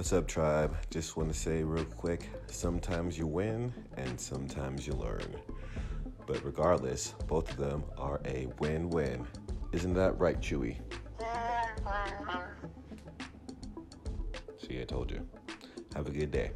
What's up, tribe? Just want to say real quick sometimes you win and sometimes you learn. But regardless, both of them are a win win. Isn't that right, Chewy? See, I told you. Have a good day.